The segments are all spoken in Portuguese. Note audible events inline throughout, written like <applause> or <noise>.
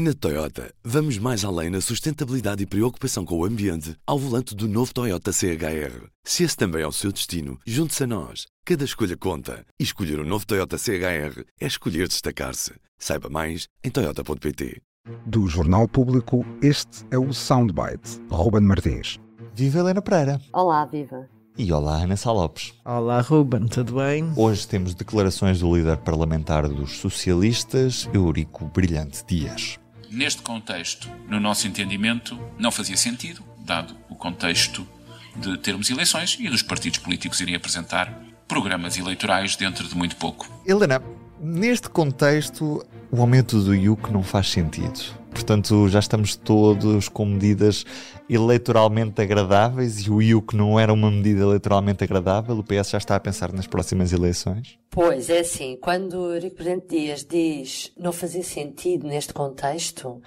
Na Toyota, vamos mais além na sustentabilidade e preocupação com o ambiente ao volante do novo Toyota CHR. Se esse também é o seu destino, junte-se a nós. Cada escolha conta. E escolher o um novo Toyota CHR é escolher destacar-se. Saiba mais em Toyota.pt. Do Jornal Público, este é o Soundbite. Ruben Martins. Viva Helena Pereira. Olá, viva. E olá, Ana Salopes. Olá, Ruben, tudo bem? Hoje temos declarações do líder parlamentar dos socialistas, Eurico Brilhante Dias. Neste contexto, no nosso entendimento, não fazia sentido, dado o contexto de termos eleições e dos partidos políticos irem apresentar programas eleitorais dentro de muito pouco. Helena, neste contexto, o aumento do IUC não faz sentido. Portanto, já estamos todos com medidas eleitoralmente agradáveis e o IUC não era uma medida eleitoralmente agradável. O PS já está a pensar nas próximas eleições? Pois, é assim. Quando o Eurico Presidente Dias diz não fazia sentido neste contexto,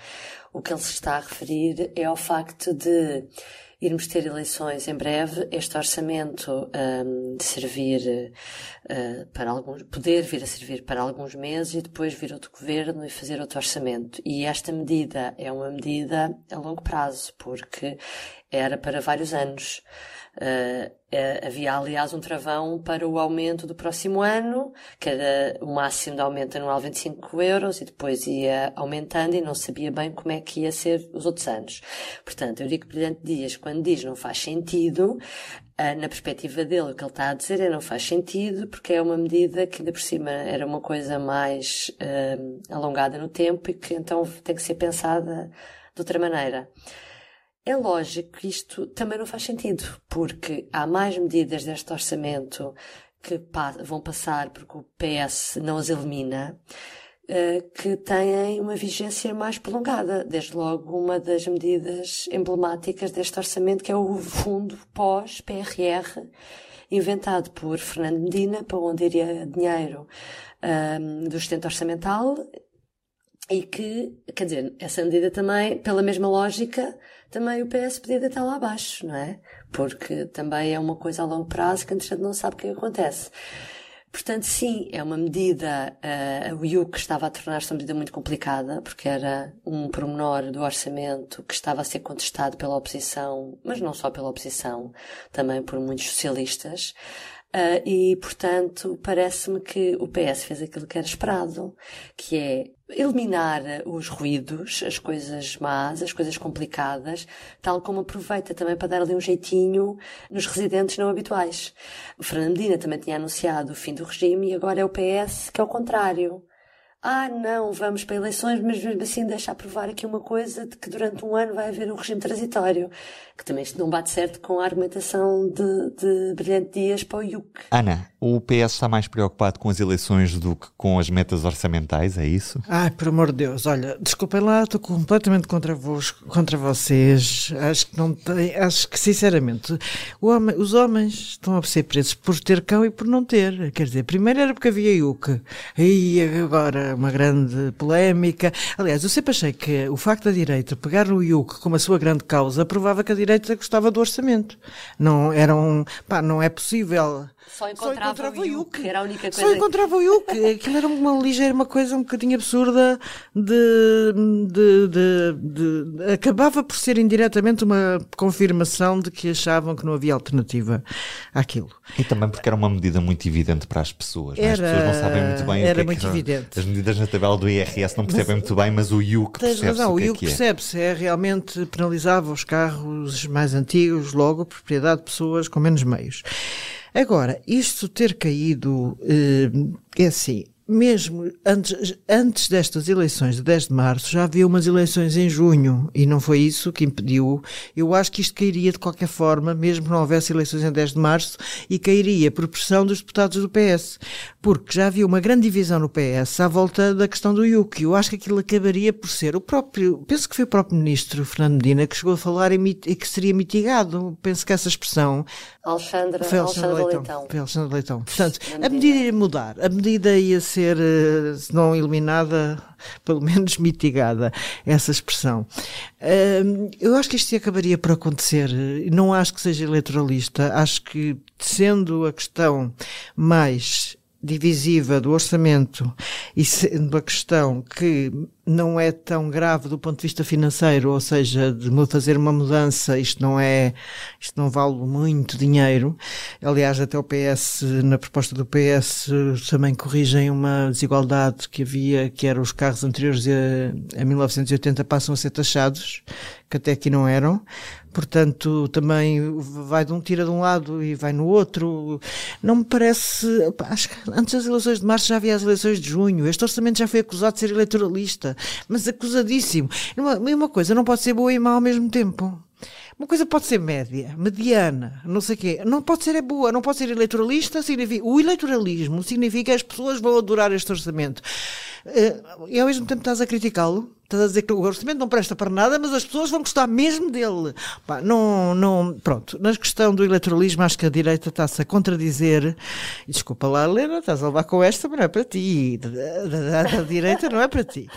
o que ele se está a referir é ao facto de irmos ter eleições em breve, este orçamento um, servir uh, para alguns, poder vir a servir para alguns meses e depois vir outro governo e fazer outro orçamento. E esta medida é uma medida a longo prazo, porque era para vários anos. Uh, havia, aliás, um travão para o aumento do próximo ano, que era o máximo de aumento anual 25 euros, e depois ia aumentando e não sabia bem como é que ia ser os outros anos. Portanto, Eurico Brilhante Dias, quando diz não faz sentido, uh, na perspectiva dele, o que ele está a dizer é não faz sentido, porque é uma medida que ainda por cima era uma coisa mais uh, alongada no tempo e que então tem que ser pensada de outra maneira. É lógico que isto também não faz sentido, porque há mais medidas deste orçamento que vão passar porque o PS não as elimina, que têm uma vigência mais prolongada. Desde logo, uma das medidas emblemáticas deste orçamento, que é o fundo pós-PRR, inventado por Fernando Medina, para onde iria dinheiro um, ehm, do sustento orçamental, e que, quer dizer, essa medida também, pela mesma lógica, também o PS podia deitar lá abaixo, não é? Porque também é uma coisa a longo prazo que, entretanto, não sabe o que acontece. Portanto, sim, é uma medida, uh, o IUC estava a tornar-se uma medida muito complicada, porque era um pormenor do orçamento que estava a ser contestado pela oposição, mas não só pela oposição, também por muitos socialistas. Uh, e, portanto, parece-me que o PS fez aquilo que era esperado, que é eliminar os ruídos, as coisas más, as coisas complicadas, tal como aproveita também para dar ali um jeitinho nos residentes não habituais. O Fernando Medina também tinha anunciado o fim do regime e agora é o PS que é o contrário ah, não, vamos para eleições, mas mesmo assim deixa aprovar aqui uma coisa de que durante um ano vai haver um regime transitório, que também isto não bate certo com a argumentação de, de Brilhante Dias para o IUC. Ana, o PS está mais preocupado com as eleições do que com as metas orçamentais, é isso? Ai, por amor de Deus, olha, desculpem lá, estou completamente contra, vos, contra vocês, acho que não tem, acho que sinceramente, homem, os homens estão a ser presos por ter cão e por não ter, quer dizer, primeiro era porque havia IUC, e agora uma grande polémica. Aliás, eu sempre achei que o facto da direita pegar no IUC como a sua grande causa provava que a direita gostava do orçamento. Não, era um, pá, não é possível só encontrava, Só encontrava o Yuke. Era a única coisa. Só encontrava o Yuke. Aquilo era uma ligeira, uma coisa um bocadinho absurda de, de, de, de, Acabava por ser indiretamente uma confirmação de que achavam que não havia alternativa àquilo. E também porque era uma medida muito evidente para as pessoas. Era, é? As pessoas não sabem muito bem era o que é muito que evidente. As medidas na tabela do IRS não percebem mas, muito bem, mas o IUC percebe-se. Razão, o, o IUC é. percebe-se. É realmente penalizava os carros mais antigos, logo, propriedade de pessoas com menos meios. Agora, isto ter caído, eh, é assim, mesmo antes, antes destas eleições de 10 de março, já havia umas eleições em junho e não foi isso que impediu. Eu acho que isto cairia de qualquer forma, mesmo que não houvesse eleições em 10 de março, e cairia por pressão dos deputados do PS, porque já havia uma grande divisão no PS à volta da questão do IUC. Eu acho que aquilo acabaria por ser o próprio, penso que foi o próprio ministro Fernando Medina que chegou a falar e que seria mitigado. Penso que essa expressão. Alexandre, foi Alexandre, Alexandre Leitão. Leitão. Foi Alexandre Leitão. Portanto, a medida ia mudar. A medida ia ser ser, eh, se não eliminada, <laughs> pelo menos mitigada, essa expressão. Eu acho que isto acabaria por acontecer. Não acho que seja eleitoralista. Acho que, sendo a questão mais divisiva do orçamento e sendo a questão que não é tão grave do ponto de vista financeiro, ou seja, de fazer uma mudança, isto não é, isto não vale muito dinheiro. Aliás, até o PS, na proposta do PS, também corrigem uma desigualdade que havia, que era os carros anteriores a, a 1980 passam a ser taxados, que até aqui não eram. Portanto, também vai de um, tira de um lado e vai no outro. Não me parece. Acho que antes das eleições de março já havia as eleições de junho. Este orçamento já foi acusado de ser eleitoralista. Mas acusadíssimo. Uma, uma coisa não pode ser boa e má ao mesmo tempo. Uma coisa pode ser média, mediana, não sei o quê. Não pode ser é boa, não pode ser eleitoralista. Significa, o eleitoralismo significa que as pessoas vão adorar este orçamento. Eh, e ao mesmo tempo estás a criticá-lo Estás a dizer que o orçamento não presta para nada, mas as pessoas vão gostar mesmo dele. Pá, não, não, pronto, na questão do eleitoralismo, acho que a direita está-se a contradizer. Desculpa lá, Helena, estás a levar com esta, mas não é para ti. Da, da, direita não é para ti.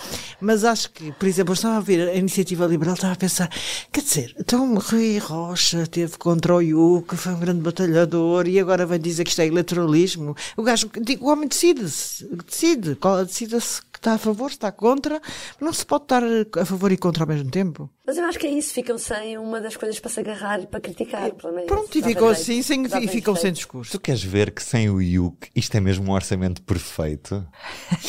Mas acho que, por exemplo, eu estava a ver a iniciativa liberal, estava a pensar, quer dizer, então Rui Rocha teve contra o IUC, foi um grande batalhador, e agora vem dizer que isto é eleitoralismo. O gajo, o homem decide-se, decide, decide-se que está a favor, está contra, não se pode estar a favor e contra ao mesmo tempo. Mas eu acho que é isso, ficam sem uma das coisas para se agarrar e para criticar. É Pronto, e ficam assim sem, e ficam sem discurso. Tu queres ver que sem o IUC isto é mesmo um orçamento perfeito? <laughs>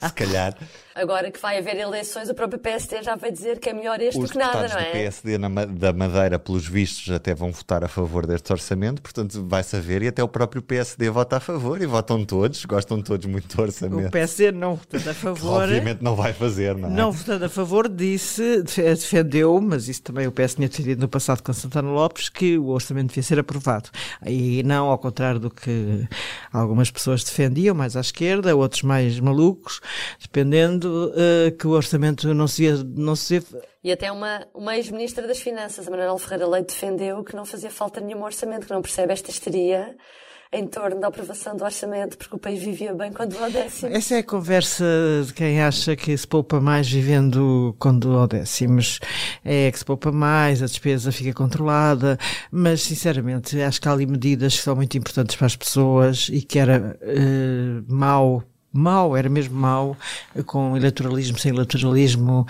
se calhar. Agora que vai haver eleições, o próprio PSD já vai dizer que é melhor este Os do que nada, não é? Os PSD na, da Madeira, pelos vistos, até vão votar a favor deste orçamento, portanto vai-se ver e até o próprio PSD vota a favor e votam todos, gostam todos muito do orçamento. O PSD não votando a favor. obviamente não vai fazer, não é? Não votando a favor, disse, defendeu, mas isso também o PS tinha decidido no passado com Santana Lopes, que o orçamento devia ser aprovado. E não ao contrário do que algumas pessoas defendiam, mais à esquerda, outros mais malucos, dependendo uh, que o orçamento não se via, não se. E até uma, uma ex-ministra das Finanças, a Manuela Ferreira Leite, defendeu que não fazia falta nenhum orçamento, que não percebe esta histeria em torno da aprovação do orçamento, porque o país vivia bem quando ao décimo. Essa é a conversa de quem acha que se poupa mais vivendo quando ao décimos. É que se poupa mais, a despesa fica controlada, mas sinceramente acho que há ali medidas que são muito importantes para as pessoas e que era uh, mau mau, era mesmo mau, com eleitoralismo, sem eleitoralismo,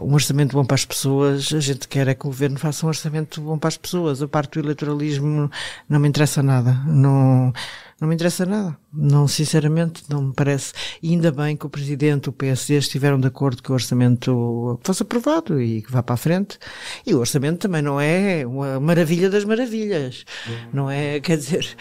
um orçamento bom para as pessoas, a gente quer é que o governo faça um orçamento bom para as pessoas. A parte do eleitoralismo não me interessa nada. Não, não me interessa nada. Não, sinceramente, não me parece. E ainda bem que o Presidente, o PSD estiveram de acordo que o orçamento fosse aprovado e que vá para a frente. E o orçamento também não é uma maravilha das maravilhas. Não é, quer dizer,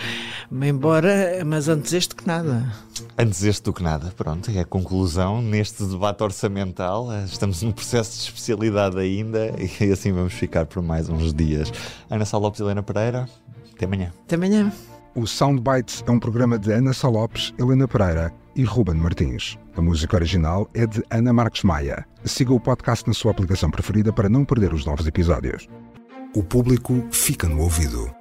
embora, mas antes este que nada. Antes este do que nada, pronto, é a conclusão neste debate orçamental. Estamos num processo de especialidade ainda e assim vamos ficar por mais uns dias. Ana Sá Lopes e Helena Pereira, até amanhã. Até amanhã. O Soundbites é um programa de Ana Sá Lopes, Helena Pereira e Ruben Martins. A música original é de Ana Marques Maia. Siga o podcast na sua aplicação preferida para não perder os novos episódios. O público fica no ouvido.